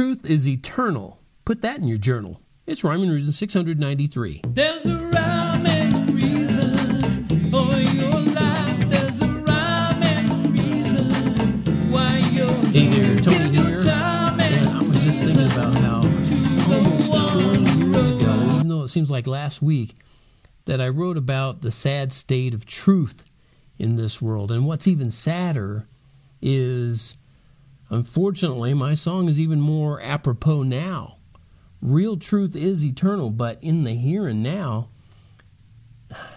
truth is eternal. Put that in your journal. It's Rhyme and Reason 693. There's a rhyme and reason for your life. There's a rhyme and reason why you're Hey there, Tony here. And I was just thinking about how it's almost 20 years ago, even though it seems like last week, that I wrote about the sad state of truth in this world. And what's even sadder is, unfortunately, my song is even more apropos now. Real truth is eternal, but in the here and now,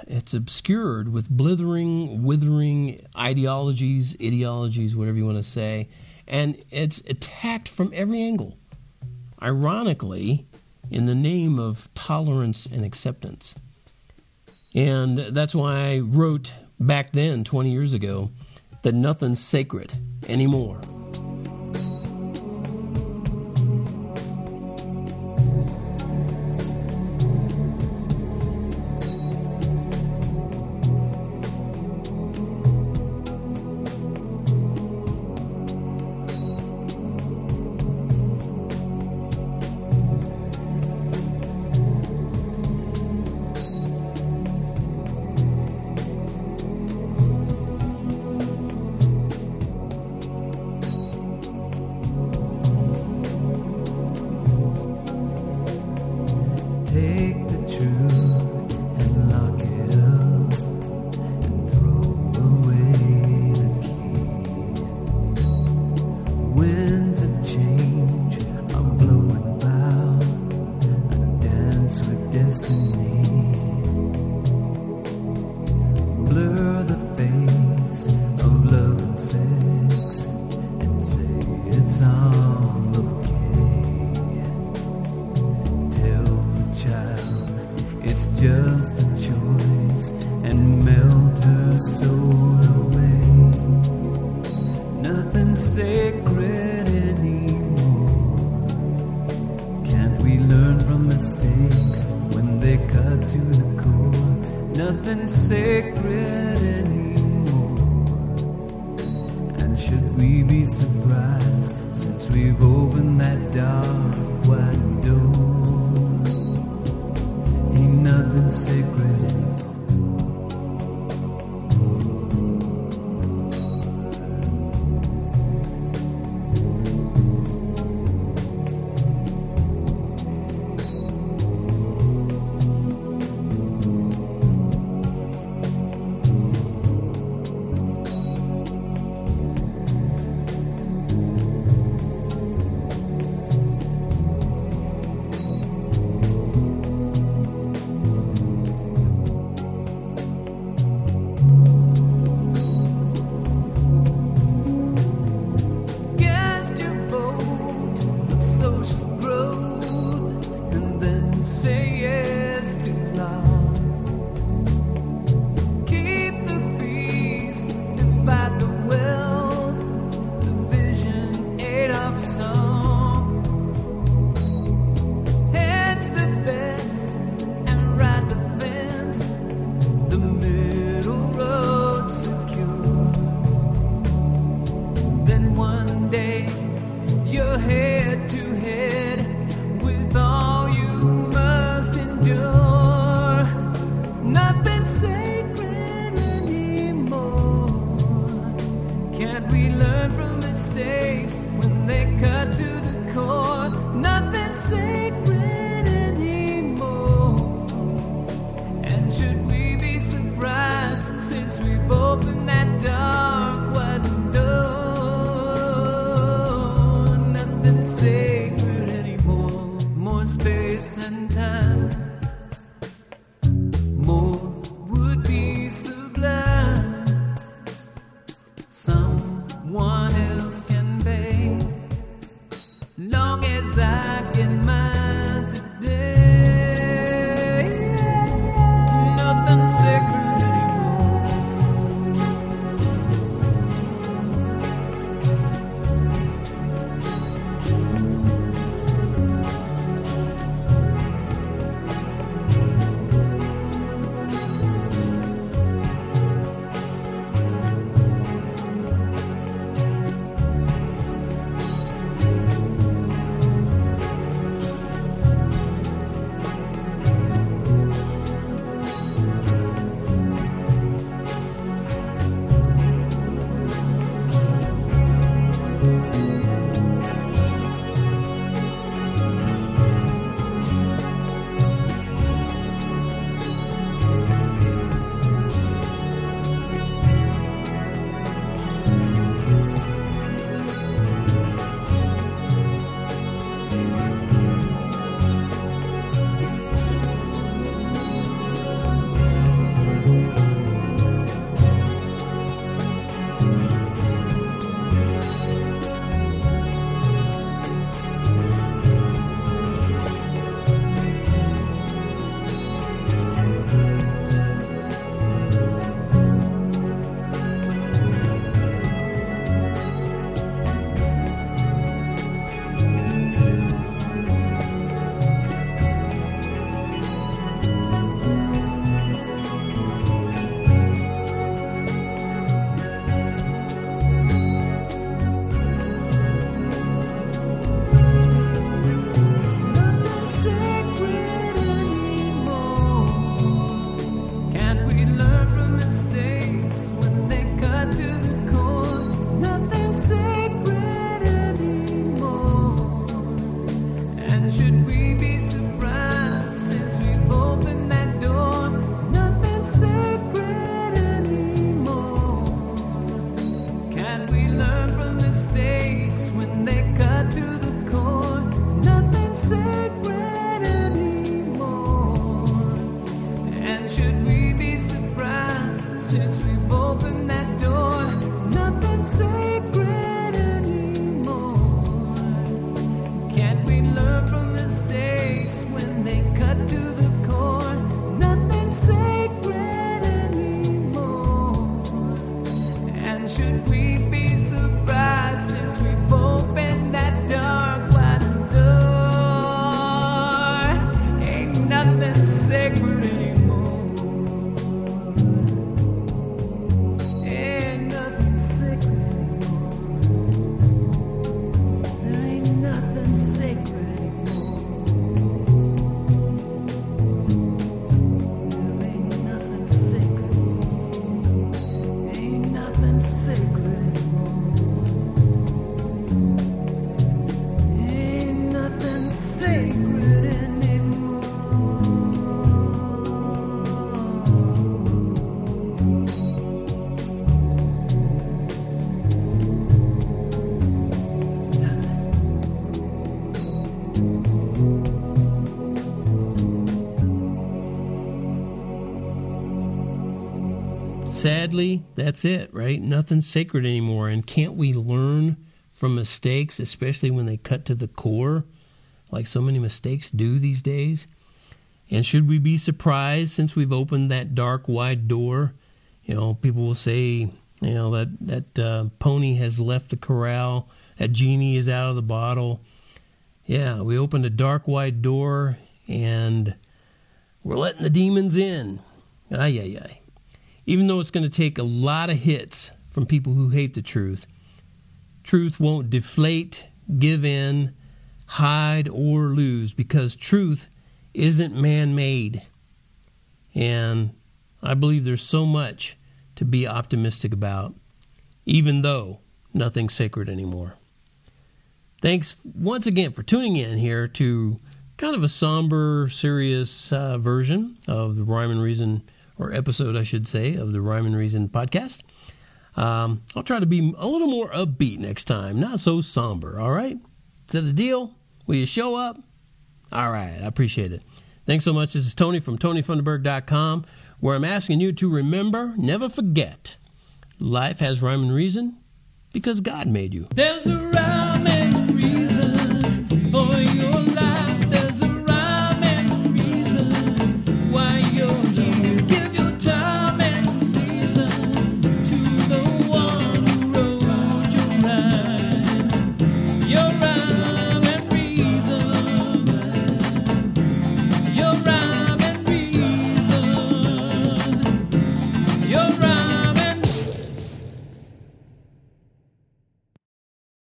it's obscured with blithering, withering ideologies, ideologies, whatever you want to say, and it's attacked from every angle. Ironically, in the name of tolerance and acceptance. And that's why I wrote back then, 20 years ago, that nothing's sacred anymore. Take the truth sacred anymore. Can't we learn from mistakes when they cut to the core? Nothing sacred anymore. And should we be surprised since we've opened that dark wide door? Ain't nothing sacred anymore. Head should we be surprised since we've Sadly, that's it, right? Nothing's sacred anymore. And can't we learn from mistakes, especially when they cut to the core, like so many mistakes do these days? And should we be surprised since we've opened that dark, wide door? You know, people will say, you know, that, that uh, pony has left the corral, that genie is out of the bottle. Yeah, we opened a dark, wide door and we're letting the demons in. Ay, ay, ay even though it's going to take a lot of hits from people who hate the truth, truth won't deflate, give in, hide, or lose because truth isn't man made. And I believe there's so much to be optimistic about, even though nothing's sacred anymore. Thanks once again for tuning in here to kind of a somber, serious uh, version of the Rhyme and Reason or episode, I should say, of the Rhyme and Reason podcast. Um, I'll try to be a little more upbeat next time, not so somber. All right, is that a deal? Will you show up? All right, I appreciate it. Thanks so much. This is Tony from TonyFunderberg.com, where I'm asking you to remember, never forget, life has rhyme and reason because God made you. There's a rhyme